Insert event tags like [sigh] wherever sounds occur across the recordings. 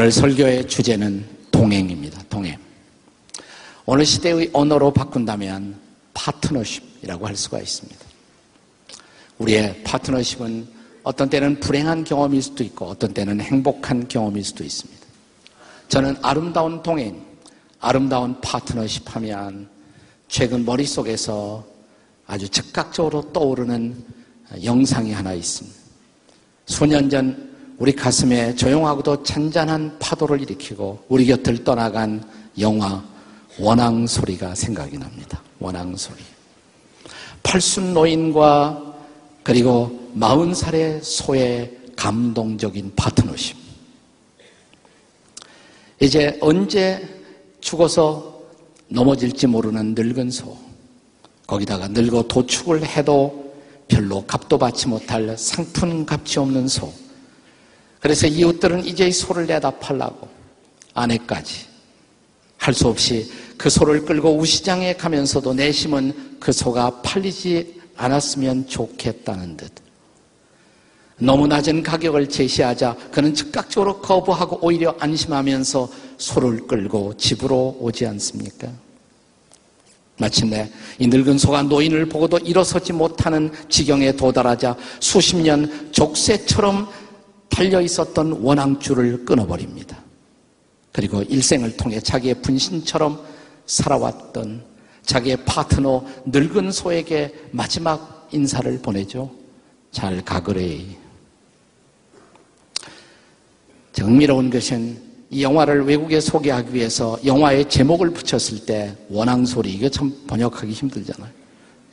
오늘 설교의 주제는 동행입니다. 동행. 어느 시대의 언어로 바꾼다면 파트너십이라고 할 수가 있습니다. 우리의 파트너십은 어떤 때는 불행한 경험일 수도 있고 어떤 때는 행복한 경험일 수도 있습니다. 저는 아름다운 동행, 아름다운 파트너십 하면 최근 머릿속에서 아주 즉각적으로 떠오르는 영상이 하나 있습니다. 수년 전 우리 가슴에 조용하고도 잔잔한 파도를 일으키고 우리 곁을 떠나간 영화 원앙 소리가 생각이 납니다. 원앙 소리. 팔순 노인과 그리고 마흔 살의 소의 감동적인 파트너십. 이제 언제 죽어서 넘어질지 모르는 늙은 소. 거기다가 늙어 도축을 해도 별로 값도 받지 못할 상품 값이 없는 소. 그래서 이웃들은 이제 이 소를 내다 팔라고 아내까지 할 수 없이 그 소를 끌고 우시장에 가면서도 내심은 그 소가 팔리지 않았으면 좋겠다는 듯. 너무 낮은 가격을 제시하자 그는 즉각적으로 거부하고 오히려 안심하면서 소를 끌고 집으로 오지 않습니까? 마침내 이 늙은 소가 노인을 보고도 일어서지 못하는 지경에 도달하자 수십 년 족쇄처럼 달려 있었던 원앙줄을 끊어버립니다. 그리고 일생을 통해 자기의 분신처럼 살아왔던 자기의 파트너 늙은 소에게 마지막 인사를 보내죠. 잘 가그래. 정미로운 것은 이 영화를 외국에 소개하기 위해서 영화의 제목을 붙였을 때 워낭소리 이게 참 번역하기 힘들잖아요.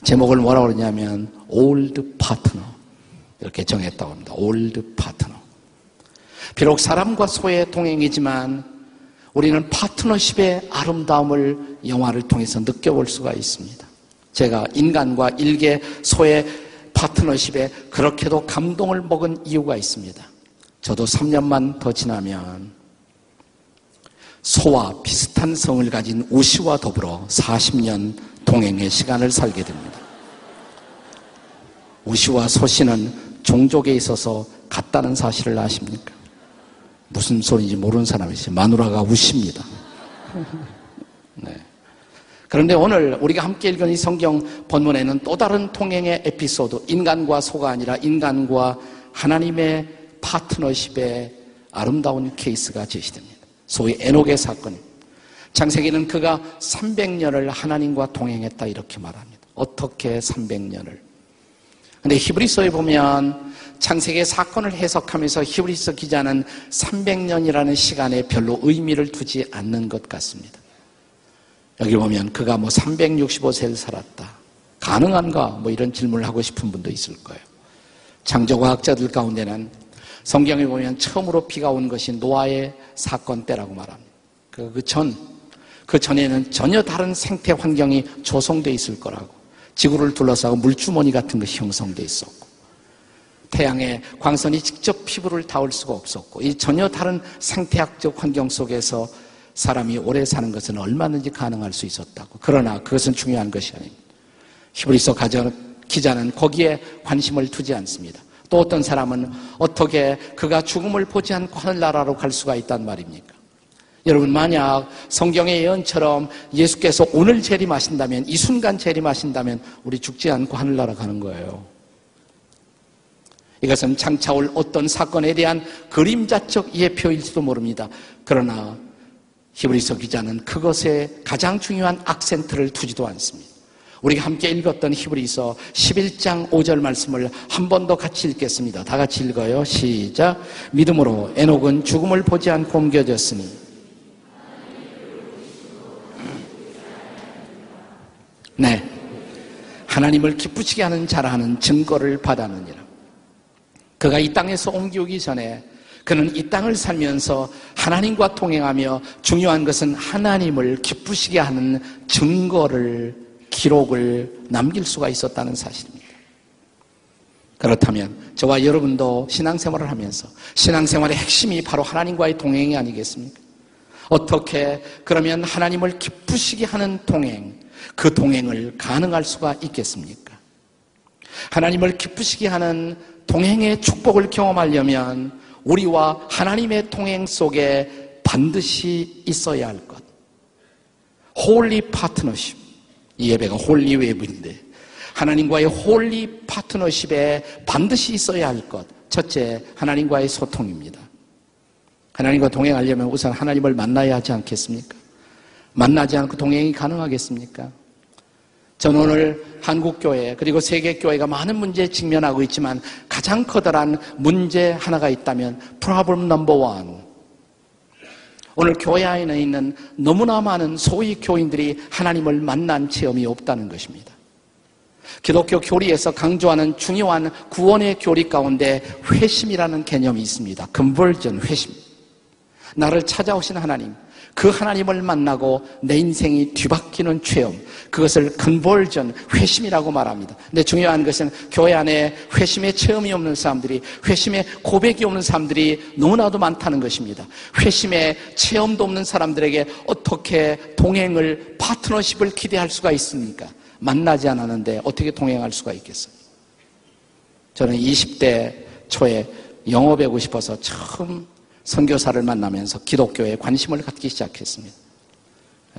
제목을 뭐라고 그러냐면 Old Partner 이렇게 정했다고 합니다. Old Partner. 비록 사람과 소의 동행이지만 우리는 파트너십의 아름다움을 영화를 통해서 느껴볼 수가 있습니다. 제가 인간과 일개 소의 파트너십에 그렇게도 감동을 먹은 이유가 있습니다. 저도 3년만 더 지나면 소와 비슷한 성을 가진 우시와 더불어 40년 동행의 시간을 살게 됩니다. 우시와 소시는 종족에 있어서 같다는 사실을 아십니까? 무슨 소리인지 모르는 사람이지 마누라가 우십니다. 네. 그런데 오늘 우리가 함께 읽은 이 성경 본문에는 또 다른 통행의 에피소드, 인간과 소가 아니라 인간과 하나님의 파트너십의 아름다운 케이스가 제시됩니다. 소위 에녹의 사건. 창세기는 그가 300년을 하나님과 동행했다 이렇게 말합니다. 어떻게 300년을? 근데 히브리서에 보면 창세기의 사건을 해석하면서 히브리서 기자는 300년이라는 시간에 별로 의미를 두지 않는 것 같습니다. 여기 보면 그가 뭐 365세를 살았다. 가능한가? 뭐 이런 질문을 하고 싶은 분도 있을 거예요. 창조과학자들 가운데는 성경에 보면 처음으로 비가 온 것이 노아의 사건 때라고 말합니다. 그, 그 전, 그 전에는 전혀 다른 생태 환경이 조성돼 있을 거라고. 지구를 둘러싸고 물주머니 같은 것이 형성돼 있었고. 태양의 광선이 직접 피부를 닿을 수가 없었고 이 전혀 다른 생태학적 환경 속에서 사람이 오래 사는 것은 얼마든지 가능할 수 있었다고. 그러나 그것은 중요한 것이 아닙니다. 히브리서 기자는 거기에 관심을 두지 않습니다. 또 어떤 사람은 어떻게 그가 죽음을 보지 않고 하늘나라로 갈 수가 있단 말입니까? 여러분 만약 성경의 예언처럼 예수께서 오늘 재림하신다면 이 순간 재림하신다면 우리 죽지 않고 하늘나라 가는 거예요. 이것은 장차 올 어떤 사건에 대한 그림자적 예표일지도 모릅니다. 그러나 히브리서 기자는 그것에 가장 중요한 악센트를 두지도 않습니다. 우리가 함께 읽었던 히브리서 11장 5절 말씀을 한 번 더 같이 읽겠습니다. 다 같이 읽어요. 시작. 믿음으로 에녹은 죽음을 보지 않고 옮겨졌으니 네. 하나님을 기쁘시게 하는 자라는 증거를 받았느니라. 그가 이 땅에서 옮기기 전에 그는 이 땅을 살면서 하나님과 통행하며 중요한 것은 하나님을 기쁘시게 하는 증거를 기록을 남길 수가 있었다는 사실입니다. 그렇다면 저와 여러분도 신앙생활을 하면서 신앙생활의 핵심이 바로 하나님과의 동행이 아니겠습니까? 어떻게 그러면 하나님을 기쁘시게 하는 동행, 그 동행을 가능할 수가 있겠습니까? 하나님을 기쁘시게 하는 동행의 축복을 경험하려면 우리와 하나님의 통행 속에 반드시 있어야 할 것. Holy partnership. 이 예배가 Holy Wave인데 하나님과의 holy partnership에 반드시 있어야 할 것. 첫째, 하나님과의 소통입니다. 하나님과 동행하려면 우선 하나님을 만나야 하지 않겠습니까? 만나지 않고 동행이 가능하겠습니까? 저는 오늘 한국교회 그리고 세계교회가 많은 문제에 직면하고 있지만 가장 커다란 문제 하나가 있다면 problem number one. 오늘 교회 안에 있는 너무나 많은 소위 교인들이 하나님을 만난 체험이 없다는 것입니다. 기독교 교리에서 강조하는 중요한 구원의 교리 가운데 회심이라는 개념이 있습니다. conversion, 회심. 나를 찾아오신 하나님, 그 하나님을 만나고 내 인생이 뒤바뀌는 체험, 그것을 컨볼전, 회심이라고 말합니다. 근데 중요한 것은 교회 안에 회심의 체험이 없는 사람들이, 회심의 고백이 없는 사람들이 너무나도 많다는 것입니다. 회심의 체험도 없는 사람들에게 어떻게 동행을, 파트너십을 기대할 수가 있습니까? 만나지 않았는데 어떻게 동행할 수가 있겠어요? 저는 20대 초에 배우고 싶어서 처음 선교사를 만나면서 기독교에 관심을 갖기 시작했습니다.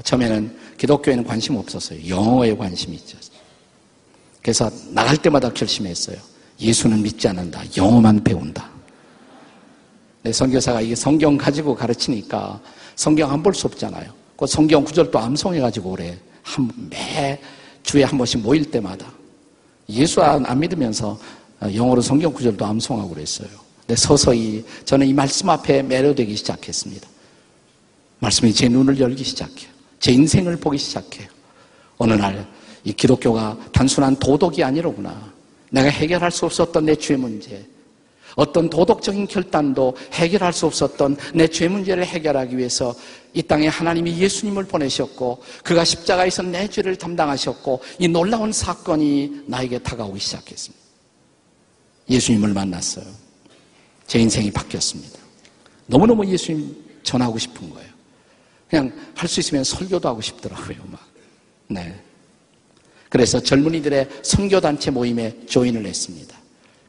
처음에는 기독교에는 관심 없었어요. 영어에 관심이 있었어요. 그래서 나갈 때마다 결심했어요. 예수는 믿지 않는다. 영어만 배운다. 네, 선교사가 이게 성경 가지고 가르치니까 성경 안 볼 수 없잖아요. 그 성경 구절도 암송해가지고 오래 한 매 주에 한 번씩 모일 때마다 예수 안, 안 믿으면서 영어로 성경 구절도 암송하고 그랬어요. 네, 서서히 저는 이 말씀 앞에 매료되기 시작했습니다. 말씀이 제 눈을 열기 시작해요. 제 인생을 보기 시작해요. 어느 날 이 기독교가 단순한 도덕이 아니로구나. 내가 해결할 수 없었던 내 죄 문제, 어떤 도덕적인 결단도 해결할 수 없었던 내 죄 문제를 해결하기 위해서 이 땅에 하나님이 예수님을 보내셨고 그가 십자가에서 내 죄를 담당하셨고 이 놀라운 사건이 나에게 다가오기 시작했습니다. 예수님을 만났어요. 제 인생이 바뀌었습니다. 너무너무 예수님 전하고 싶은 거예요. 그냥 할 수 있으면 설교도 하고 싶더라고요, 막. 네. 그래서 젊은이들의 선교단체 모임에 조인을 했습니다.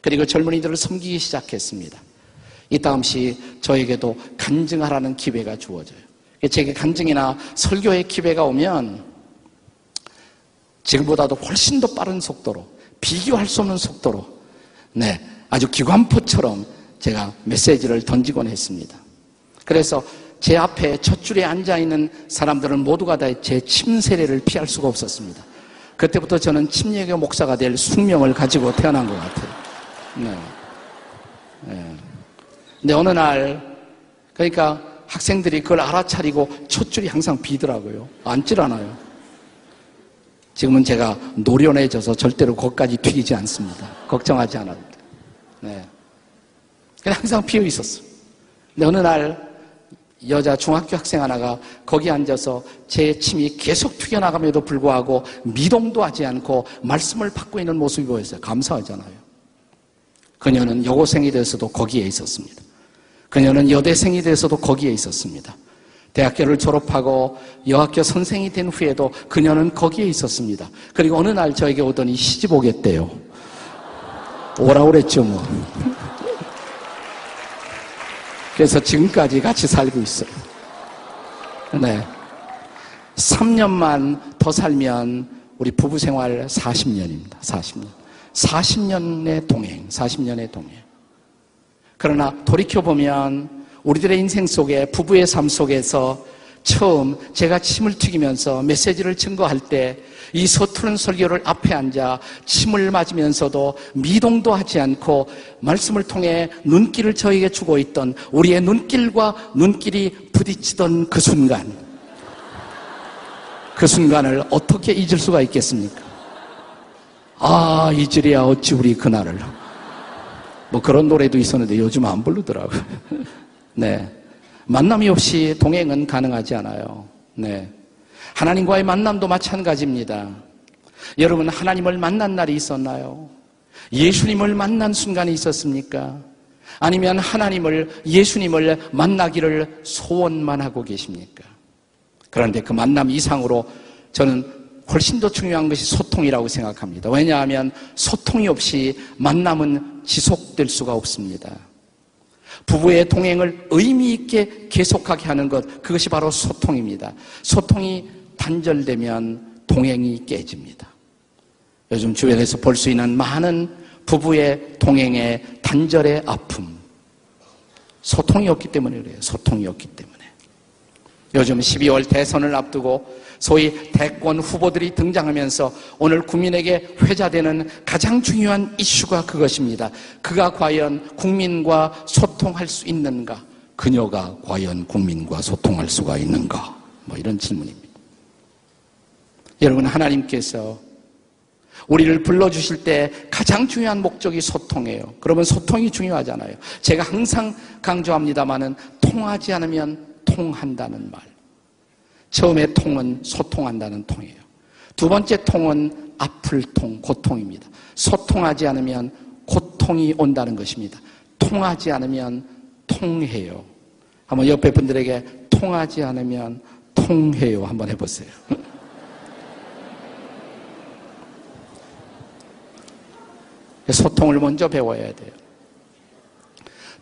그리고 젊은이들을 섬기기 시작했습니다. 이따금씩 저에게도 간증하라는 기회가 주어져요. 제게 간증이나 설교의 기회가 오면 지금보다도 훨씬 더 빠른 속도로, 비교할 수 없는 속도로, 네, 아주 기관포처럼 제가 메시지를 던지곤 했습니다. 그래서 제 앞에 첫 줄에 앉아 있는 사람들은 모두가 다 제 침세례를 피할 수가 없었습니다. 그때부터 저는 침례교 목사가 될 숙명을 가지고 태어난 것 같아요. 네. 네. 근데 어느 날, 그러니까 학생들이 그걸 알아차리고 첫 줄이 항상 비더라고요. 앉질 않아요. 지금은 제가 노련해져서 절대로 거기까지 튀기지 않습니다. 걱정하지 않아도 돼. 네. 그냥 항상 비어 있었어. 근데 어느 날 여자 중학교 학생 하나가 거기 앉아서 제 침이 계속 튀겨나감에도 불구하고 미동도 하지 않고 말씀을 받고 있는 모습이 보였어요. 감사하잖아요. 그녀는 여고생이 돼서도 거기에 있었습니다. 그녀는 여대생이 돼서도 거기에 있었습니다. 대학교를 졸업하고 여학교 선생이 된 후에도 그녀는 거기에 있었습니다. 그리고 어느 날 저에게 오더니 시집 오겠대요. 오라 그랬죠, 뭐. 그래서 지금까지 같이 살고 있어요. 네. 3년만 더 살면 우리 부부 생활 40년입니다. 40년. 40년의 동행, 40년의 동행. 그러나 돌이켜보면 우리들의 인생 속에 부부의 삶 속에서 처음 제가 침을 튀기면서 메시지를 증거할 때 이 서투른 설교를 앞에 앉아 침을 맞으면서도 미동도 하지 않고 말씀을 통해 눈길을 저에게 주고 있던 우리의 눈길과 눈길이 부딪히던 그 순간 그 순간을 어떻게 잊을 수가 있겠습니까? 아, 이즈리야 어찌 우리 그날을 뭐 그런 노래도 있었는데 요즘 안 부르더라고요. [laughs] 네. 만남이 없이 동행은 가능하지 않아요. 네. 하나님과의 만남도 마찬가지입니다. 여러분, 하나님을 만난 날이 있었나요? 예수님을 만난 순간이 있었습니까? 아니면 하나님을, 예수님을 만나기를 소원만 하고 계십니까? 그런데 그 만남 이상으로 저는 훨씬 더 중요한 것이 소통이라고 생각합니다. 왜냐하면 소통이 없이 만남은 지속될 수가 없습니다. 부부의 동행을 의미 있게 계속하게 하는 것, 그것이 바로 소통입니다. 소통이 단절되면 동행이 깨집니다. 요즘 주변에서 볼 수 있는 많은 부부의 동행의 단절의 아픔. 소통이 없기 때문에 그래요. 소통이 없기 때문에. 요즘 12월 대선을 앞두고 소위 대권 후보들이 등장하면서 오늘 국민에게 회자되는 가장 중요한 이슈가 그것입니다. 그가 과연 국민과 소통할 수 있는가? 그녀가 과연 국민과 소통할 수가 있는가? 뭐 이런 질문입니다. 여러분, 하나님께서 우리를 불러주실 때 가장 중요한 목적이 소통이에요. 그러면 소통이 중요하잖아요. 제가 항상 강조합니다만은 통하지 않으면 통한다는 말. 처음에 통은 소통한다는 통이에요. 두 번째 통은 아플 통, 고통입니다. 소통하지 않으면 고통이 온다는 것입니다. 통하지 않으면 통해요. 한번 옆에 분들에게 통하지 않으면 통해요. 한번 해보세요. [laughs] 소통을 먼저 배워야 돼요.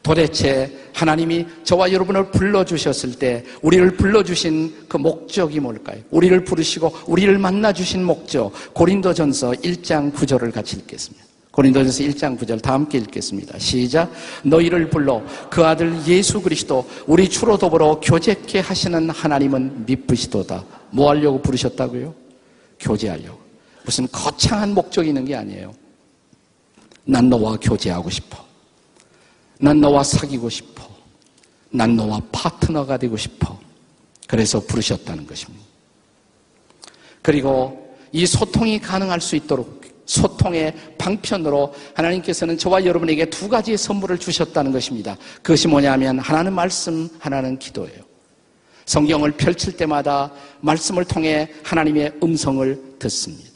도대체 하나님이 저와 여러분을 불러주셨을 때 우리를 불러주신 그 목적이 뭘까요? 우리를 부르시고 우리를 만나주신 목적 고린도전서 1장 9절을 같이 읽겠습니다. 고린도전서 1장 9절 다 함께 읽겠습니다. 시작. 너희를 불러 그 아들 예수 그리스도 우리 주로 더불어 교제케 하시는 하나님은 미쁘시도다. 뭐 하려고 부르셨다고요? 교제하려고. 무슨 거창한 목적이 있는 게 아니에요. 난 너와 교제하고 싶어. 난 너와 사귀고 싶어. 난 너와 파트너가 되고 싶어. 그래서 부르셨다는 것입니다. 그리고 이 소통이 가능할 수 있도록 소통의 방편으로 하나님께서는 저와 여러분에게 두 가지의 선물을 주셨다는 것입니다. 그것이 뭐냐면 하나는 말씀, 하나는 기도예요. 성경을 펼칠 때마다 말씀을 통해 하나님의 음성을 듣습니다.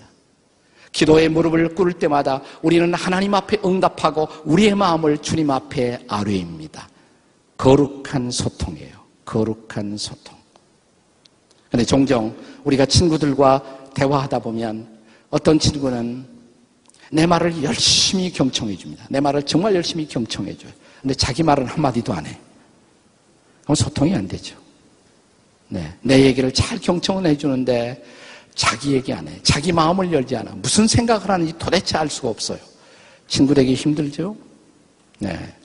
기도의 무릎을 꿇을 때마다 우리는 하나님 앞에 응답하고 우리의 마음을 주님 앞에 아뢰입니다. 거룩한 소통이에요. 거룩한 소통. 근데 종종 우리가 친구들과 대화하다 보면 어떤 친구는 내 말을 열심히 경청해 줍니다. 내 말을 정말 열심히 경청해 줘요. 근데 자기 말은 한마디도 안 해. 그럼 소통이 안 되죠. 네. 내 얘기를 잘 경청은 해 주는데 자기 얘기 안 해. 자기 마음을 열지 않아. 무슨 생각을 하는지 도대체 알 수가 없어요. 친구되기 힘들죠? 네.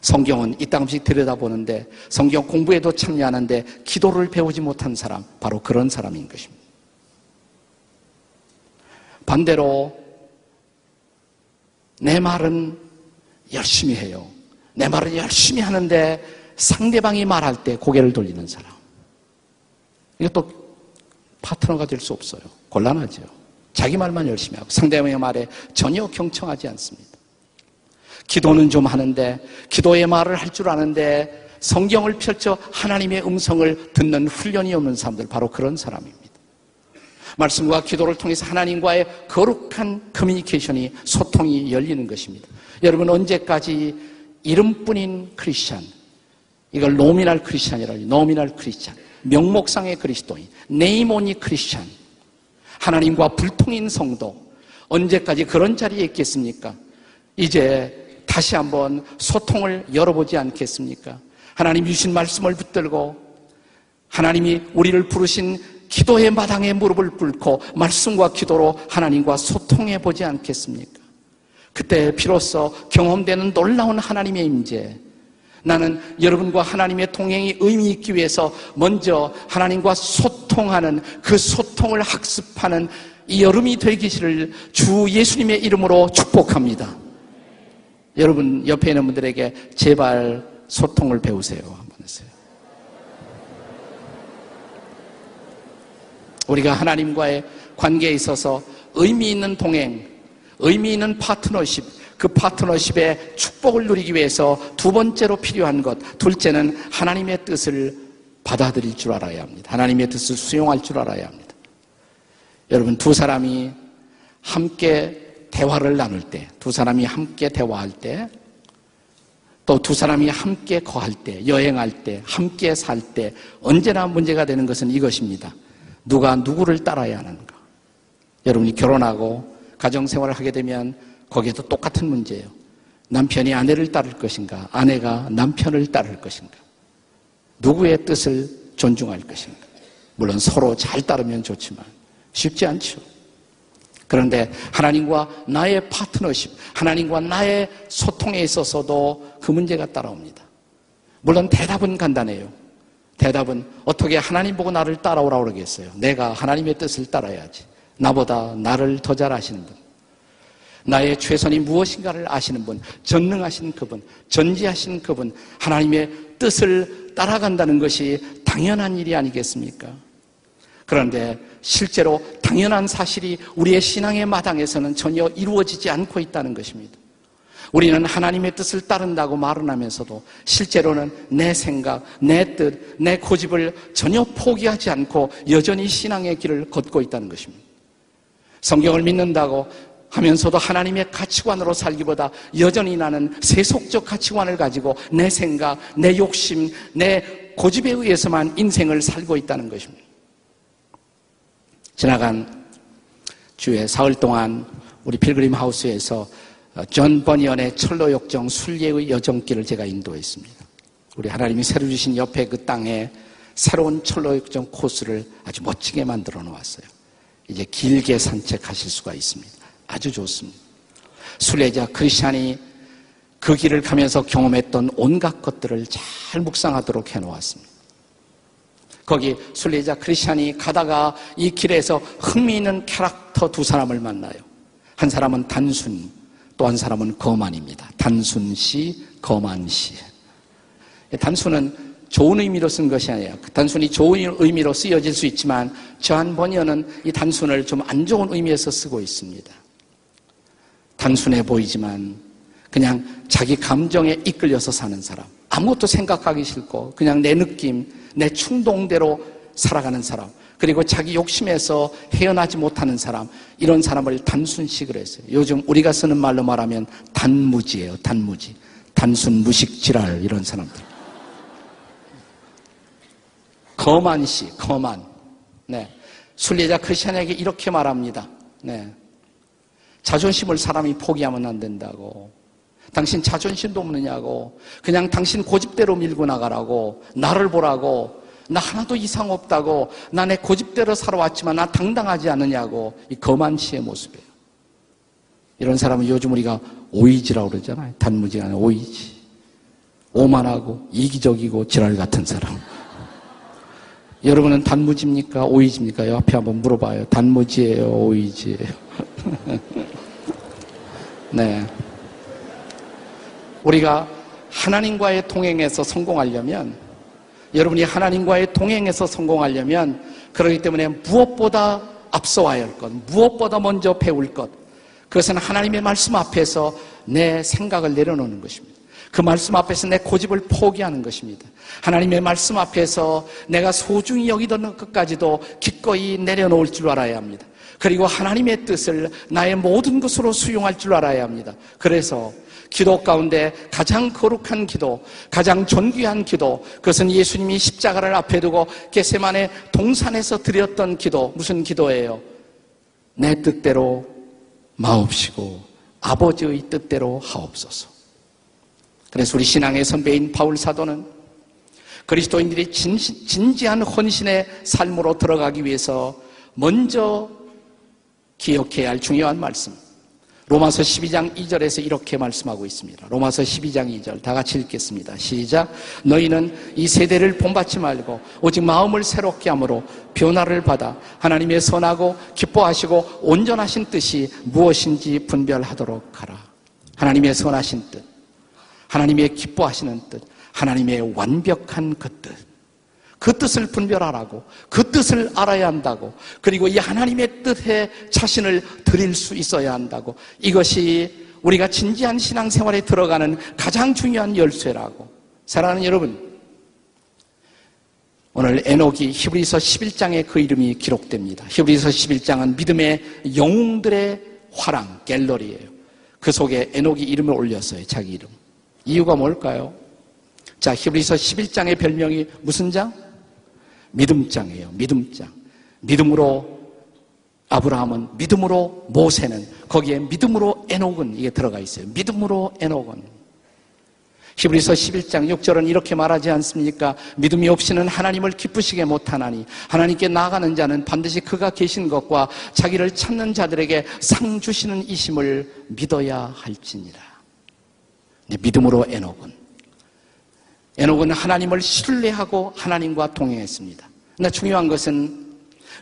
성경은 이땅씩 들여다보는데 성경 공부에도 참여하는데 기도를 배우지 못한 사람, 바로 그런 사람인 것입니다. 반대로 내 말은 열심히 해요. 내 말은 열심히 하는데 상대방이 말할 때 고개를 돌리는 사람. 이것도 파트너가 될 수 없어요. 곤란하죠. 자기 말만 열심히 하고 상대방의 말에 전혀 경청하지 않습니다. 기도는 좀 하는데 기도의 말을 할 줄 아는데 성경을 펼쳐 하나님의 음성을 듣는 훈련이 없는 사람들 바로 그런 사람입니다. 말씀과 기도를 통해서 하나님과의 거룩한 커뮤니케이션이 소통이 열리는 것입니다. 여러분 언제까지 이름뿐인 크리스찬 이걸 nominal Christian이라고 nominal Christian 명목상의 그리스도인, name-only Christian, 하나님과 불통인 성도, 언제까지 그런 자리에 있겠습니까? 이제 다시 한번 소통을 열어보지 않겠습니까? 하나님 주신 말씀을 붙들고 하나님이 우리를 부르신 기도의 마당에 무릎을 꿇고 말씀과 기도로 하나님과 소통해 보지 않겠습니까? 그때 비로소 경험되는 놀라운 하나님의 임재, 나는 여러분과 하나님의 동행이 의미 있기 위해서 먼저 하나님과 소통하는 그 소통을 학습하는 이 여름이 되기를 주 예수님의 이름으로 축복합니다. 여러분 옆에 있는 분들에게 제발 소통을 배우세요. 한번 했어요. 우리가 하나님과의 관계에 있어서 의미 있는 동행, 의미 있는 파트너십, 그 파트너십의 축복을 누리기 위해서 두 번째로 필요한 것, 둘째는 하나님의 뜻을 받아들일 줄 알아야 합니다. 하나님의 뜻을 수용할 줄 알아야 합니다. 여러분, 두 사람이 함께 대화를 나눌 때, 두 사람이 함께 대화할 때, 또 두 사람이 함께 거할 때, 여행할 때, 함께 살 때, 언제나 문제가 되는 것은 이것입니다. 누가 누구를 따라야 하는가. 여러분이 결혼하고 가정생활을 하게 되면 거기에도 똑같은 문제예요. 남편이 아내를 따를 것인가? 아내가 남편을 따를 것인가? 누구의 뜻을 존중할 것인가? 물론 서로 잘 따르면 좋지만 쉽지 않죠. 그런데 하나님과 나의 파트너십, 하나님과 나의 소통에 있어서도 그 문제가 따라옵니다. 물론 대답은 간단해요. 대답은 어떻게 하나님 보고 나를 따라오라 그러겠어요. 내가 하나님의 뜻을 따라야지. 나보다 나를 더 잘 아시는 분. 나의 최선이 무엇인가를 아시는 분, 전능하신 그분, 전지하신 그분, 하나님의 뜻을 따라간다는 것이 당연한 일이 아니겠습니까? 그런데 실제로 당연한 사실이 우리의 신앙의 마당에서는 전혀 이루어지지 않고 있다는 것입니다. 우리는 하나님의 뜻을 따른다고 말은 하면서도 실제로는 내 생각, 내 뜻, 내 고집을 전혀 포기하지 않고 여전히 신앙의 길을 걷고 있다는 것입니다. 성경을 믿는다고 하면서도 하나님의 가치관으로 살기보다 여전히 나는 세속적 가치관을 가지고 내 생각, 내 욕심, 내 고집에 의해서만 인생을 살고 있다는 것입니다. 지나간 주에 사흘 동안 우리 필그림 하우스에서 존 버니언의 천로 역정 순례의 여정길을 제가 인도했습니다. 우리 하나님이 새로 주신 옆에 그 땅에 새로운 천로 역정 코스를 아주 멋지게 만들어 놓았어요. 이제 길게 산책하실 수가 있습니다. 아주 좋습니다. 순례자 크리스찬이 그 길을 가면서 경험했던 온갖 것들을 잘 묵상하도록 해놓았습니다. 거기 순례자 크리스찬이 가다가 이 길에서 흥미있는 캐릭터 두 사람을 만나요. 한 사람은 단순, 또 한 사람은 거만입니다. 단순 씨, 거만 씨. 단순은 좋은 의미로 쓴 것이 아니에요. 단순히 좋은 의미로 쓰여질 수 있지만 저한 번연은 이 단순을 좀 안 좋은 의미에서 쓰고 있습니다. 단순해 보이지만 그냥 자기 감정에 이끌려서 사는 사람. 아무것도 생각하기 싫고 그냥 내 느낌, 내 충동대로 살아가는 사람. 그리고 자기 욕심에서 헤어나지 못하는 사람. 이런 사람을 단순식으로 했어요. 요즘 우리가 쓰는 말로 말하면 단무지예요. 단무지. 단순 무식 지랄 이런 사람들. 거만시, 거만. 네. 순례자 크리스천에게 이렇게 말합니다. 네. 자존심을 사람이 포기하면 안 된다고. 당신 자존심도 없느냐고. 그냥 당신 고집대로 밀고 나가라고. 나를 보라고. 나 하나도 이상 없다고. 나 내 고집대로 살아왔지만 나 당당하지 않느냐고. 이 거만 씨의 모습이에요. 이런 사람은 요즘 우리가 오이지라고 그러잖아요. 단무지가 오이지. 오만하고 이기적이고 지랄 같은 사람. 여러분은 단무지입니까? 오이지입니까? 옆에 한번 물어봐요. 단무지예요? 오이지예요? [laughs] 네. 우리가 하나님과의 동행에서 성공하려면 여러분이 하나님과의 동행에서 성공하려면 그렇기 때문에 무엇보다 앞서와야 할 것, 무엇보다 먼저 배울 것, 그것은 하나님의 말씀 앞에서 내 생각을 내려놓는 것입니다. 그 말씀 앞에서 내 고집을 포기하는 것입니다. 하나님의 말씀 앞에서 내가 소중히 여기던 것까지도 기꺼이 내려놓을 줄 알아야 합니다. 그리고 하나님의 뜻을 나의 모든 것으로 수용할 줄 알아야 합니다. 그래서 기도 가운데 가장 거룩한 기도, 가장 존귀한 기도, 그것은 예수님이 십자가를 앞에 두고 게세만의 동산에서 드렸던 기도, 무슨 기도예요? 내 뜻대로 마옵시고 아버지의 뜻대로 하옵소서. 그래서 우리 신앙의 선배인 바울 사도는 그리스도인들이 진지한 헌신의 삶으로 들어가기 위해서 먼저 기억해야 할 중요한 말씀. 로마서 12장 2절에서 이렇게 말씀하고 있습니다. 로마서 12장 2절 다 같이 읽겠습니다. 시작. 너희는 이 세대를 본받지 말고 오직 마음을 새롭게 함으로 변화를 받아 하나님의 선하고 기뻐하시고 온전하신 뜻이 무엇인지 분별하도록 하라. 하나님의 선하신 뜻, 하나님의 기뻐하시는 뜻, 하나님의 완벽한 그 뜻. 그 뜻을 분별하라고 그 뜻을 알아야 한다고 그리고 이 하나님의 뜻에 자신을 드릴 수 있어야 한다고. 이것이 우리가 진지한 신앙생활에 들어가는 가장 중요한 열쇠라고. 사랑하는 여러분 오늘 에녹이 히브리서 11장에 그 이름이 기록됩니다. 히브리서 11장은 믿음의 영웅들의 화랑 갤러리예요. 그 속에 에녹이 이름을 올렸어요 자기 이름. 이유가 뭘까요? 자 히브리서 11장의 별명이 무슨 장? 믿음장이에요. 믿음장. 믿음으로 아브라함은 믿음으로 모세는 거기에 믿음으로 에녹은 이게 들어가 있어요. 믿음으로 에녹은 히브리서 11장 6절은 이렇게 말하지 않습니까? 믿음이 없이는 하나님을 기쁘시게 못하나니 하나님께 나아가는 자는 반드시 그가 계신 것과 자기를 찾는 자들에게 상 주시는 이심을 믿어야 할지니라. 믿음으로 에녹은 에녹은 하나님을 신뢰하고 하나님과 동행했습니다. 그러나 중요한 것은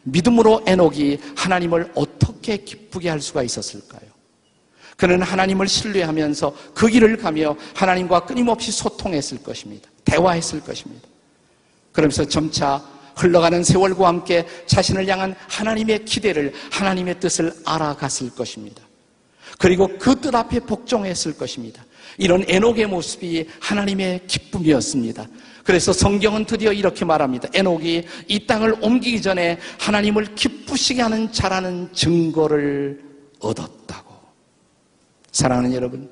믿음으로 에녹이 하나님을 어떻게 기쁘게 할 수가 있었을까요? 그는 하나님을 신뢰하면서 그 길을 가며 하나님과 끊임없이 소통했을 것입니다. 대화했을 것입니다. 그러면서 점차 흘러가는 세월과 함께 자신을 향한 하나님의 기대를, 하나님의 뜻을 알아갔을 것입니다. 그리고 그 뜻 앞에 복종했을 것입니다. 이런 에녹의 모습이 하나님의 기쁨이었습니다. 그래서 성경은 드디어 이렇게 말합니다. 에녹이 이 땅을 옮기기 전에 하나님을 기쁘시게 하는 자라는 증거를 얻었다고. 사랑하는 여러분,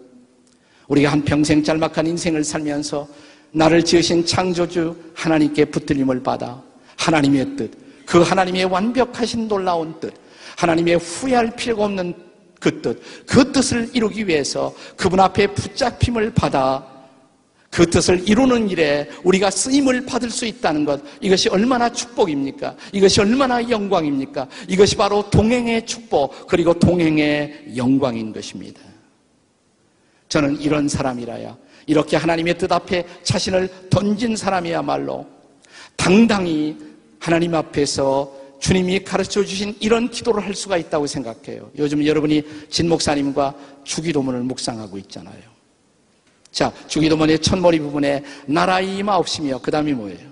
우리가 한 평생 짤막한 인생을 살면서 나를 지으신 창조주 하나님께 붙들림을 받아 하나님의 뜻, 그 하나님의 완벽하신 놀라운 뜻, 하나님의 후회할 필요가 없는 그 뜻, 그 뜻을 이루기 위해서 그분 앞에 붙잡힘을 받아 그 뜻을 이루는 일에 우리가 쓰임을 받을 수 있다는 것, 이것이 얼마나 축복입니까? 이것이 얼마나 영광입니까? 이것이 바로 동행의 축복, 그리고 동행의 영광인 것입니다. 저는 이런 사람이라야, 이렇게 하나님의 뜻 앞에 자신을 던진 사람이야말로 당당히 하나님 앞에서 주님이 가르쳐 주신 이런 기도를 할 수가 있다고 생각해요. 요즘 여러분이 진 목사님과 주기도문을 묵상하고 있잖아요. 자, 주기도문의 첫머리 부분에 나라의 임하옵시며 그 다음이 뭐예요?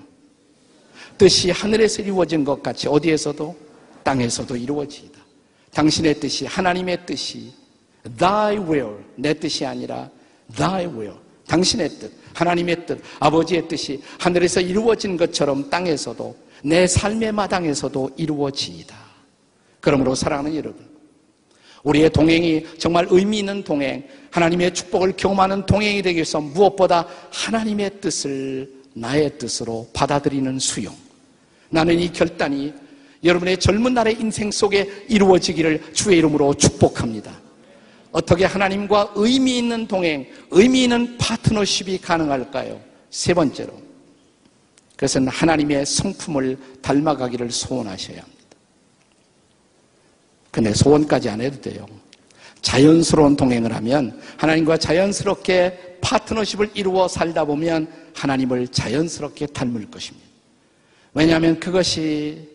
뜻이 하늘에서 이루어진 것 같이 어디에서도 땅에서도 이루어지이다. 당신의 뜻이 하나님의 뜻이 thy will 내 뜻이 아니라 thy will 당신의 뜻 하나님의 뜻 아버지의 뜻이 하늘에서 이루어진 것처럼 땅에서도 내 삶의 마당에서도 이루어지이다. 그러므로 사랑하는 여러분 우리의 동행이 정말 의미 있는 동행, 하나님의 축복을 경험하는 동행이 되기 위해서 무엇보다 하나님의 뜻을 나의 뜻으로 받아들이는 수용. 나는 이 결단이 여러분의 젊은 날의 인생 속에 이루어지기를 주의 이름으로 축복합니다. 어떻게 하나님과 의미 있는 동행, 의미 있는 파트너십이 가능할까요? 세 번째로. 그것은 하나님의 성품을 닮아가기를 소원하셔야 합니다. 근데 소원까지 안 해도 돼요. 자연스러운 동행을 하면 하나님과 자연스럽게 파트너십을 이루어 살다 보면 하나님을 자연스럽게 닮을 것입니다. 왜냐하면 그것이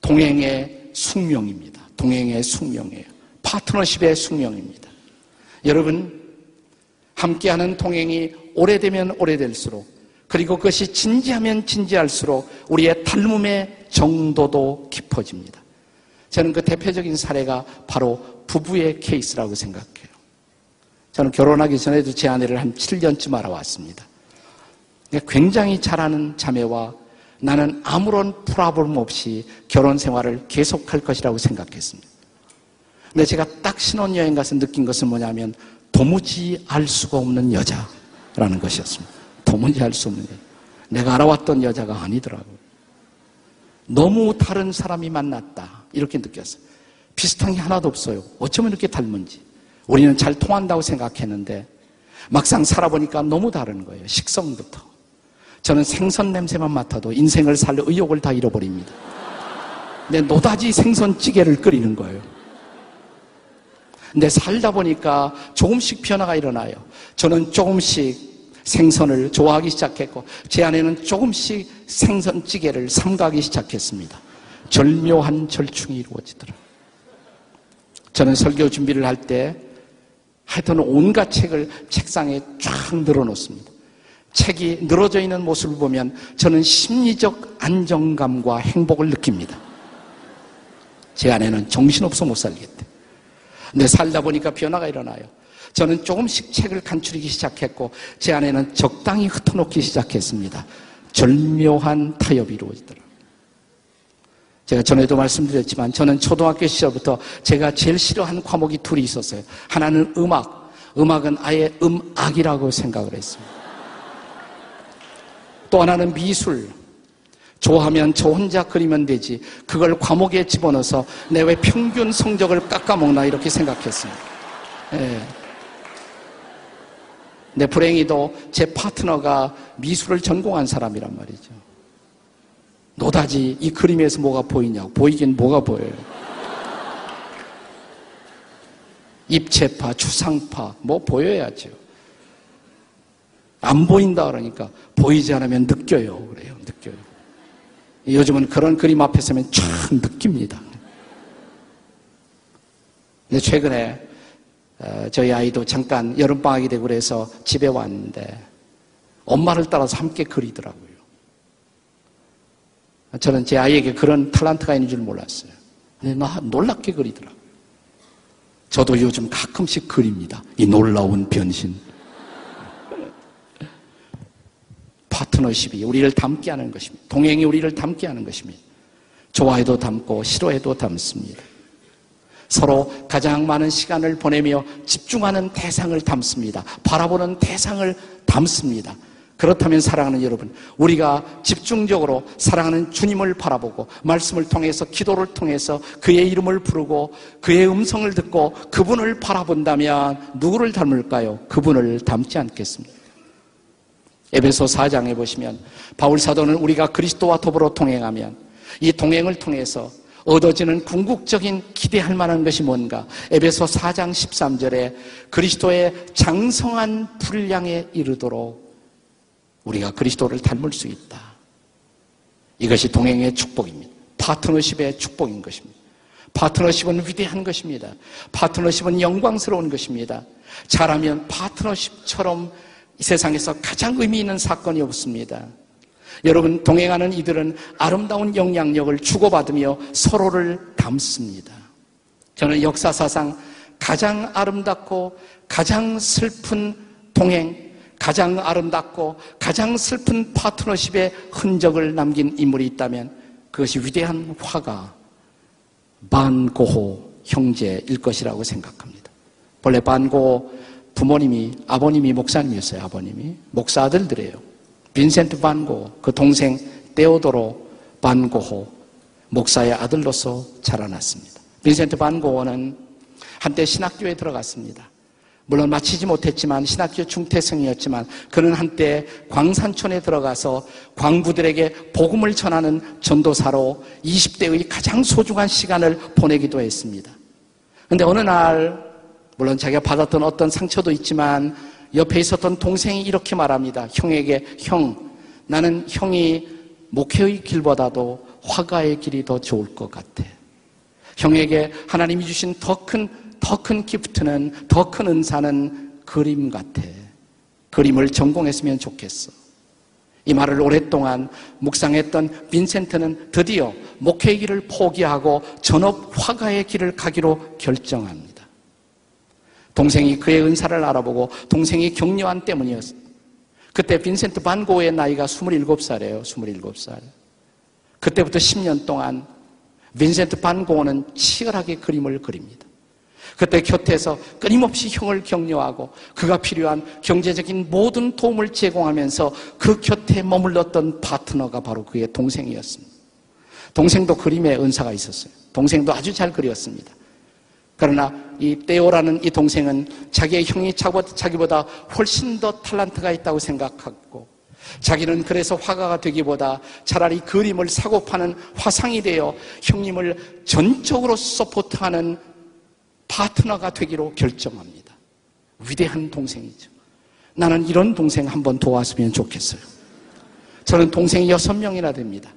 동행의 숙명입니다. 동행의 숙명이에요. 파트너십의 숙명입니다. 여러분, 함께하는 동행이 오래되면 오래될수록 그리고 그것이 진지하면 진지할수록 우리의 닮음의 정도도 깊어집니다. 저는 그 대표적인 사례가 바로 부부의 케이스라고 생각해요. 저는 결혼하기 전에도 제 아내를 한 7년쯤 알아왔습니다. 굉장히 잘하는 자매와 나는 아무런 프라블럼 없이 결혼 생활을 계속할 것이라고 생각했습니다. 근데 제가 딱 신혼여행 가서 느낀 것은 뭐냐면 도무지 알 수가 없는 여자라는 것이었습니다. 도무지 알 수 없는 여자. 내가 알아왔던 여자가 아니더라고요. 너무 다른 사람이 만났다. 이렇게 느꼈어요. 비슷한 게 하나도 없어요. 어쩌면 이렇게 닮은지. 우리는 잘 통한다고 생각했는데 막상 살아보니까 너무 다른 거예요. 식성부터. 저는 생선 냄새만 맡아도 인생을 살 의욕을 다 잃어버립니다. 내 노다지 생선찌개를 끓이는 거예요. 근데 살다 보니까 조금씩 변화가 일어나요. 저는 조금씩 생선을 좋아하기 시작했고 제 안에는 조금씩 생선찌개를 삼가기 시작했습니다. 절묘한 절충이 이루어지더라. 저는 설교 준비를 할 때 하여튼 온갖 책을 책상에 쫙 늘어놓습니다. 책이 늘어져 있는 모습을 보면 저는 심리적 안정감과 행복을 느낍니다. 제 안에는 정신없어 못 살겠대. 근데 살다 보니까 변화가 일어나요. 저는 조금씩 책을 간추리기 시작했고 제 안에는 적당히 흩어놓기 시작했습니다. 절묘한 타협이 이루어지더라. 제가 전에도 말씀드렸지만 저는 초등학교 시절부터 제가 제일 싫어하는 과목이 둘이 있었어요. 하나는 음악, 음악은 아예 음악이라고 생각을 했습니다. 또 하나는 미술. 좋아하면 저 혼자 그리면 되지. 그걸 과목에 집어넣어서 내 왜 평균 성적을 깎아먹나 이렇게 생각했습니다. 예. 내 불행히도 제 파트너가 미술을 전공한 사람이란 말이죠. 노다지 이 그림에서 뭐가 보이냐고. 보이긴 뭐가 보여요. 입체파, 추상파, 뭐 보여야죠. 안 보인다 그러니까 보이지 않으면 느껴요. 그래요. 느껴요. 요즘은 그런 그림 앞에 서면 참 느낍니다. 근데 최근에 어, 저희 아이도 잠깐 여름방학이 되고 그래서 집에 왔는데 엄마를 따라서 함께 그리더라고요. 저는 제 아이에게 그런 탤런트가 있는 줄 몰랐어요. 근데 나 놀랍게 그리더라고요. 저도 요즘 가끔씩 그립니다. 이 놀라운 변신. 파트너십이 우리를 닮게 하는 것입니다. 동행이 우리를 닮게 하는 것입니다. 좋아해도 닮고 싫어해도 닮습니다. 서로 가장 많은 시간을 보내며 집중하는 대상을 담습니다. 바라보는 대상을 담습니다. 그렇다면 사랑하는 여러분, 우리가 집중적으로 사랑하는 주님을 바라보고 말씀을 통해서 기도를 통해서 그의 이름을 부르고 그의 음성을 듣고 그분을 바라본다면 누구를 닮을까요? 그분을 닮지 않겠습니다. 에베소 4장에 보시면 바울 사도는 우리가 그리스도와 더불어 동행하면 이 동행을 통해서 얻어지는 궁극적인 기대할 만한 것이 뭔가? 에베소 4장 13절에 그리스도의 장성한 분량에 이르도록 우리가 그리스도를 닮을 수 있다. 이것이 동행의 축복입니다. 파트너십의 축복인 것입니다. 파트너십은 위대한 것입니다. 파트너십은 영광스러운 것입니다. 잘하면 파트너십처럼 이 세상에서 가장 의미 있는 사건이 없습니다. 여러분, 동행하는 이들은 아름다운 영향력을 주고받으며 서로를 담습니다. 저는 역사사상 가장 아름답고 가장 슬픈 동행, 가장 아름답고 가장 슬픈 파트너십의 흔적을 남긴 인물이 있다면 그것이 위대한 화가 반고호 형제일 것이라고 생각합니다. 본래 반고호 부모님이 아버님이 목사님이었어요. 아버님이 목사 아들들이에요. 빈센트 반고, 그 동생 데오도로 반고호, 목사의 아들로서 자라났습니다. 빈센트 반고호는 한때 신학교에 들어갔습니다. 물론 마치지 못했지만 신학교 중퇴생이었지만 그는 한때 광산촌에 들어가서 광부들에게 복음을 전하는 전도사로 20대의 가장 소중한 시간을 보내기도 했습니다. 그런데 어느 날 물론 자기가 받았던 어떤 상처도 있지만 옆에 있었던 동생이 이렇게 말합니다. 형에게 형 나는 형이 목회의 길보다도 화가의 길이 더 좋을 것 같아. 형에게 하나님이 주신 더 큰 더 큰 기프트는 더 큰 은사는 그림 같아. 그림을 전공했으면 좋겠어. 이 말을 오랫동안 묵상했던 빈센트는 드디어 목회의 길을 포기하고 전업 화가의 길을 가기로 결정합니다. 동생이 그의 은사를 알아보고 동생이 격려한 때문이었습니다. 그때 빈센트 반고의 나이가 27살이에요. 27살. 그때부터 10년 동안 빈센트 반고는 치열하게 그림을 그립니다. 그때 곁에서 끊임없이 형을 격려하고 그가 필요한 경제적인 모든 도움을 제공하면서 그 곁에 머물렀던 파트너가 바로 그의 동생이었습니다. 동생도 그림에 은사가 있었어요. 동생도 아주 잘 그렸습니다. 그러나 이 떼오라는 이 동생은 자기의 형이 자기보다 훨씬 더 탤런트가 있다고 생각하고 자기는 그래서 화가가 되기보다 차라리 그림을 사고 파는 화상이 되어 형님을 전적으로 서포트하는 파트너가 되기로 결정합니다. 위대한 동생이죠. 나는 이런 동생 한번 도왔으면 좋겠어요. 저는 동생이 여섯 명이나 됩니다.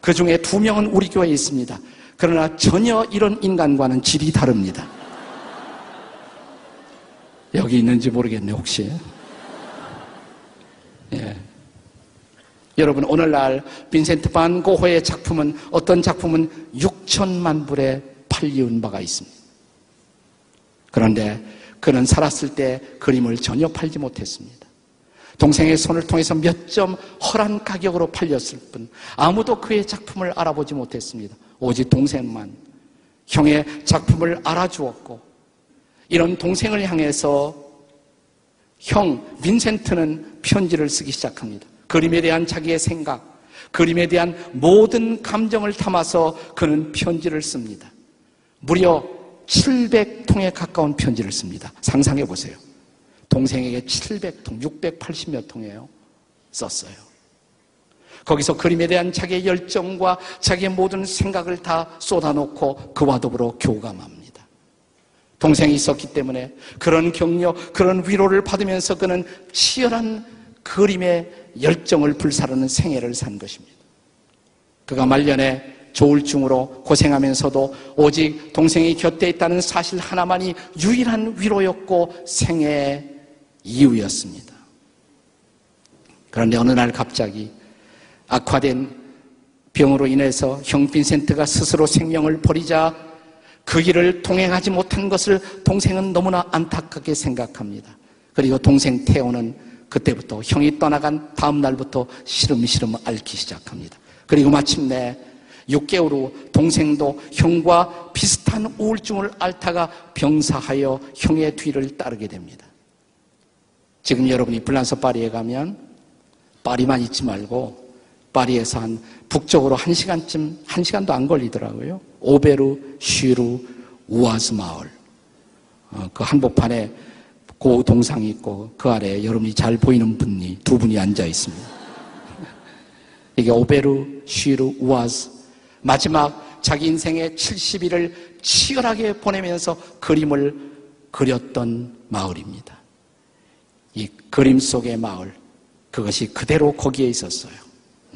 그 중에 두 명은 우리 교회에 있습니다. 그러나 전혀 이런 인간과는 질이 다릅니다. 여기 있는지 모르겠네, 혹시. 예. 여러분, 오늘날 빈센트 반 고호의 작품은 어떤 작품은 6천만 불에 팔리운 바가 있습니다. 그런데 그는 살았을 때 그림을 전혀 팔지 못했습니다. 동생의 손을 통해서 몇 점 허란 가격으로 팔렸을 뿐 아무도 그의 작품을 알아보지 못했습니다. 오직 동생만 형의 작품을 알아주었고 이런 동생을 향해서 형 빈센트는 편지를 쓰기 시작합니다. 그림에 대한 자기의 생각, 그림에 대한 모든 감정을 담아서 그는 편지를 씁니다. 무려 700통에 가까운 편지를 씁니다. 상상해 보세요. 동생에게 700통, 680몇 통이에요. 썼어요. 거기서 그림에 대한 자기의 열정과 자기의 모든 생각을 다 쏟아놓고 그와 더불어 교감합니다. 동생이 있었기 때문에 그런 격려, 그런 위로를 받으면서 그는 치열한 그림의 열정을 불사르는 생애를 산 것입니다. 그가 말년에 조울증으로 고생하면서도 오직 동생이 곁에 있다는 사실 하나만이 유일한 위로였고 생애의 이유였습니다. 그런데 어느 날 갑자기 악화된 병으로 인해서 형 빈센트가 스스로 생명을 버리자 그 길을 동행하지 못한 것을 동생은 너무나 안타깝게 생각합니다. 그리고 동생 태호는 그때부터 형이 떠나간 다음 날부터 시름시름 앓기 시작합니다. 그리고 마침내 6개월 후 동생도 형과 비슷한 우울증을 앓다가 병사하여 형의 뒤를 따르게 됩니다. 지금 여러분이 불란서 파리에 가면 파리만 있지 말고 파리에서 한 북쪽으로 한 시간쯤 한 시간도 안 걸리더라고요. 오베르 쉬루 우아즈 마을 어, 그 한복판에 고 동상이 있고 그 아래 여러분이 잘 보이는 분이 두 분이 앉아 있습니다. [laughs] 이게 오베르 쉬루 우아즈 마지막 자기 인생의 70일을 치열하게 보내면서 그림을 그렸던 마을입니다. 이 그림 속의 마을, 그것이 그대로 거기에 있었어요.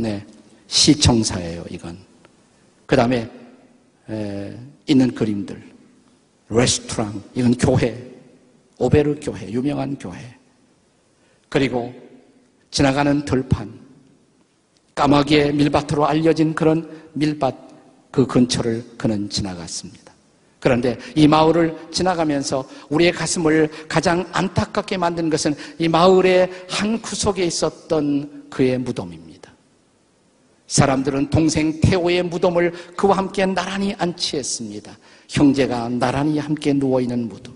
네. 시청사예요, 이건. 그 다음에, 있는 그림들. 레스토랑, 이건 교회. 오베르 교회, 유명한 교회. 그리고 지나가는 들판. 까마귀의 밀밭으로 알려진 그런 밀밭 그 근처를 그는 지나갔습니다. 그런데 이 마을을 지나가면서 우리의 가슴을 가장 안타깝게 만든 것은 이 마을의 한 구석에 있었던 그의 무덤입니다. 사람들은 동생 태호의 무덤을 그와 함께 나란히 안치했습니다. 형제가 나란히 함께 누워있는 무덤.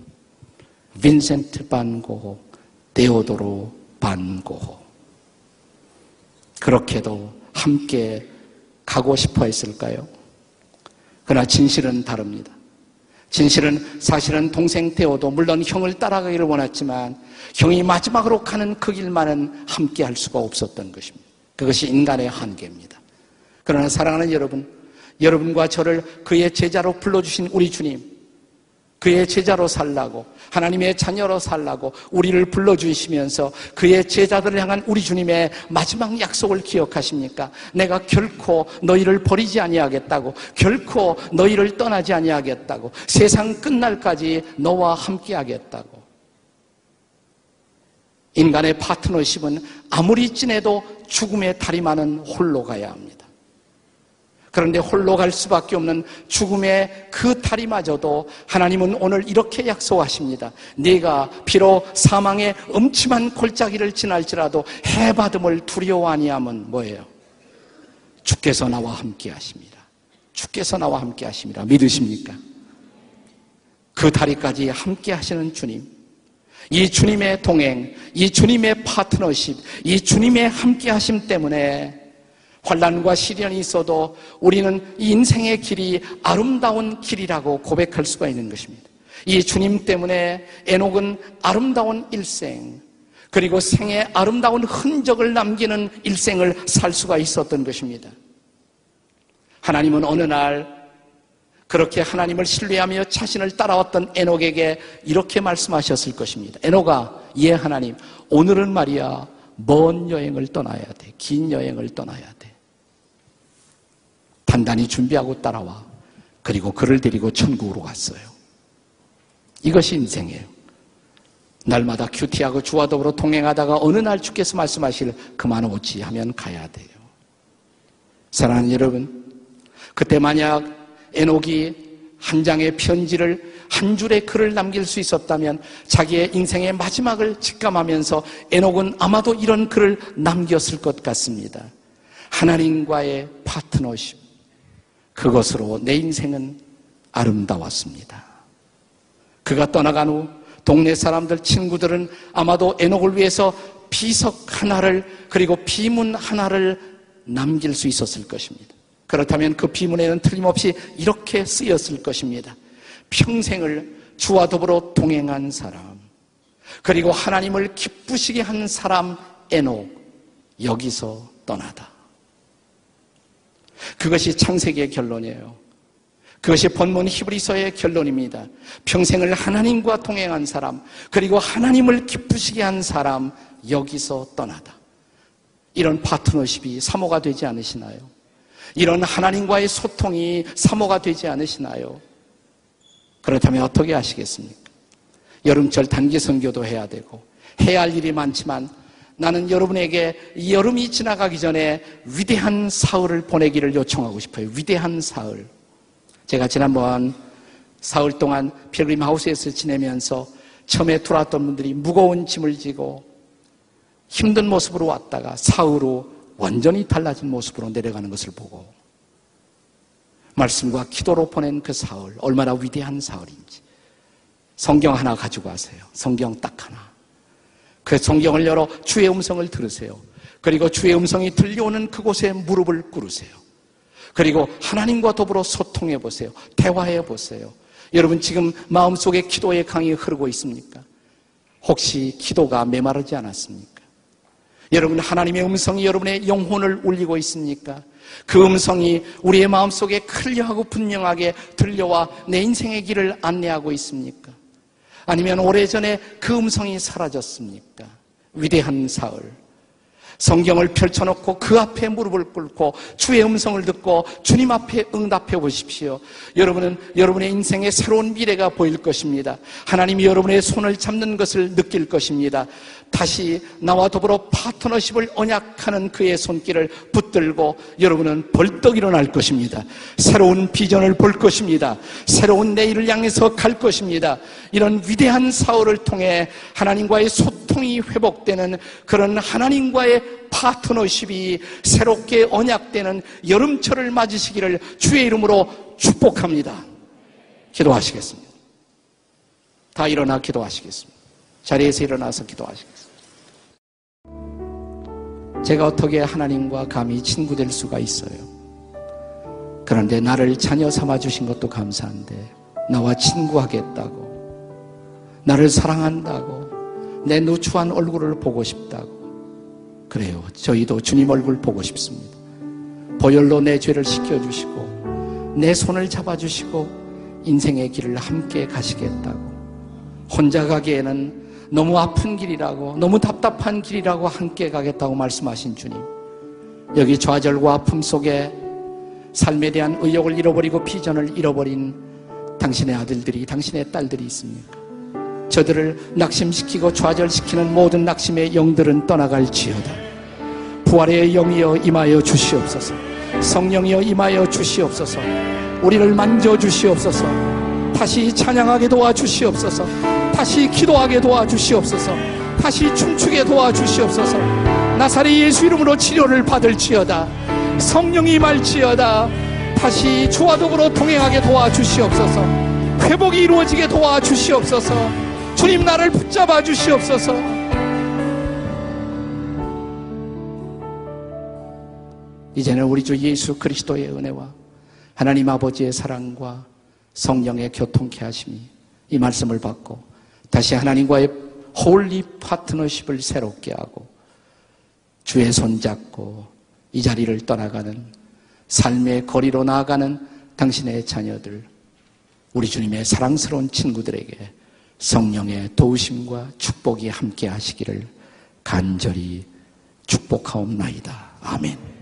빈센트 반고호, 데오도로 반고호. 그렇게도 함께 가고 싶어 했을까요? 그러나 진실은 다릅니다. 진실은 사실은 동생 태호도 물론 형을 따라가기를 원했지만 형이 마지막으로 가는 그 길만은 함께 할 수가 없었던 것입니다. 그것이 인간의 한계입니다. 그러나 사랑하는 여러분, 여러분과 저를 그의 제자로 불러주신 우리 주님, 그의 제자로 살라고 하나님의 자녀로 살라고 우리를 불러주시면서 그의 제자들을 향한 우리 주님의 마지막 약속을 기억하십니까? 내가 결코 너희를 버리지 아니하겠다고 결코 너희를 떠나지 아니하겠다고 세상 끝날까지 너와 함께하겠다고 인간의 파트너십은 아무리 진해도 죽음의 다리만은 홀로 가야 합니다. 그런데 홀로 갈 수밖에 없는 죽음의 그 다리마저도 하나님은 오늘 이렇게 약속하십니다. 네가 비록 사망의 음침한 골짜기를 지날지라도 해받음을 두려워 하니함은 뭐예요? 주께서 나와 함께 하십니다. 주께서 나와 함께 하십니다. 믿으십니까? 그 다리까지 함께 하시는 주님. 이 주님의 동행, 이 주님의 파트너십, 이 주님의 함께 하심 때문에 환란과 시련이 있어도 우리는 인생의 길이 아름다운 길이라고 고백할 수가 있는 것입니다. 이 주님 때문에 에녹은 아름다운 일생, 그리고 생의 아름다운 흔적을 남기는 일생을 살 수가 있었던 것입니다. 하나님은 어느 날 그렇게 하나님을 신뢰하며 자신을 따라왔던 에녹에게 이렇게 말씀하셨을 것입니다. 에녹아, 예 하나님, 오늘은 말이야 먼 여행을 떠나야 돼. 긴 여행을 떠나야 돼. 단단히 준비하고 따라와. 그리고 그를 데리고 천국으로 갔어요. 이것이 인생이에요. 날마다 큐티하고 주와 더불어 동행하다가 어느 날 주께서 말씀하실 그만 오지 하면 가야 돼요. 사랑하는 여러분, 그때 만약 에녹이 한 장의 편지를 한 줄의 글을 남길 수 있었다면 자기의 인생의 마지막을 직감하면서 에녹은 아마도 이런 글을 남겼을 것 같습니다. 하나님과의 파트너십. 그것으로 내 인생은 아름다웠습니다. 그가 떠나간 후 동네 사람들, 친구들은 아마도 에녹을 위해서 비석 하나를 그리고 비문 하나를 남길 수 있었을 것입니다. 그렇다면 그 비문에는 틀림없이 이렇게 쓰였을 것입니다. 평생을 주와 더불어 동행한 사람, 그리고 하나님을 기쁘시게 한 사람 에녹, 여기서 떠나다. 그것이 창세기의 결론이에요. 그것이 본문 히브리서의 결론입니다. 평생을 하나님과 동행한 사람, 그리고 하나님을 기쁘시게 한 사람, 여기서 떠나다. 이런 파트너십이 사모가 되지 않으시나요? 이런 하나님과의 소통이 사모가 되지 않으시나요? 그렇다면 어떻게 하시겠습니까? 여름철 단기 선교도 해야 되고 해야 할 일이 많지만 나는 여러분에게 여름이 지나가기 전에 위대한 사흘을 보내기를 요청하고 싶어요. 위대한 사흘. 제가 지난번 사흘 동안 필그림 하우스에서 지내면서 처음에 들어왔던 분들이 무거운 짐을 지고 힘든 모습으로 왔다가 사흘로 완전히 달라진 모습으로 내려가는 것을 보고 말씀과 기도로 보낸 그 사흘 얼마나 위대한 사흘인지 성경 하나 가지고 가세요. 성경 딱 하나. 그 성경을 열어 주의 음성을 들으세요. 그리고 주의 음성이 들려오는 그곳에 무릎을 꿇으세요. 그리고 하나님과 더불어 소통해 보세요. 대화해 보세요. 여러분 지금 마음속에 기도의 강이 흐르고 있습니까? 혹시 기도가 메마르지 않았습니까? 여러분 하나님의 음성이 여러분의 영혼을 울리고 있습니까? 그 음성이 우리의 마음속에 클리어하고 분명하게 들려와 내 인생의 길을 안내하고 있습니까? 아니면 오래전에 그 음성이 사라졌습니까? 위대한 사흘. 성경을 펼쳐놓고 그 앞에 무릎을 꿇고 주의 음성을 듣고 주님 앞에 응답해 보십시오. 여러분은 여러분의 인생에 새로운 미래가 보일 것입니다. 하나님이 여러분의 손을 잡는 것을 느낄 것입니다. 다시 나와 더불어 파트너십을 언약하는 그의 손길을 붙 들고 여러분은 벌떡 일어날 것입니다. 새로운 비전을 볼 것입니다. 새로운 내일을 향해서 갈 것입니다. 이런 위대한 사월을 통해 하나님과의 소통이 회복되는 그런 하나님과의 파트너십이 새롭게 언약되는 여름철을 맞으시기를 주의 이름으로 축복합니다. 기도하시겠습니다. 다 일어나 기도하시겠습니다. 자리에서 일어나서 기도하시겠습니다. 제가 어떻게 하나님과 감히 친구 될 수가 있어요? 그런데 나를 자녀 삼아 주신 것도 감사한데 나와 친구하겠다고 나를 사랑한다고 내 누추한 얼굴을 보고 싶다고 그래요. 저희도 주님 얼굴 보고 싶습니다. 보혈로 내 죄를 씻겨 주시고 내 손을 잡아 주시고 인생의 길을 함께 가시겠다고 혼자 가기에는 너무 아픈 길이라고, 너무 답답한 길이라고 함께 가겠다고 말씀하신 주님. 여기 좌절과 아픔 속에 삶에 대한 의욕을 잃어버리고 비전을 잃어버린 당신의 아들들이, 당신의 딸들이 있습니까? 저들을 낙심시키고 좌절시키는 모든 낙심의 영들은 떠나갈지어다. 부활의 영이여 임하여 주시옵소서. 성령이여 임하여 주시옵소서. 우리를 만져 주시옵소서. 다시 찬양하게 도와 주시옵소서. 다시 기도하게 도와주시옵소서. 다시 춤추게 도와주시옵소서. 나사리 예수 이름으로 치료를 받을지어다. 성령이 말지어다. 다시 주와 더불어 동행하게 도와주시옵소서. 회복이 이루어지게 도와주시옵소서. 주님 나를 붙잡아 주시옵소서. 이제는 우리 주 예수 그리스도의 은혜와 하나님 아버지의 사랑과 성령의 교통케 하심이 이 말씀을 받고 다시 하나님과의 holy partnership을 새롭게 하고 주의 손잡고 이 자리를 떠나가는 삶의 거리로 나아가는 당신의 자녀들, 우리 주님의 사랑스러운 친구들에게 성령의 도우심과 축복이 함께 하시기를 간절히 축복하옵나이다. 아멘.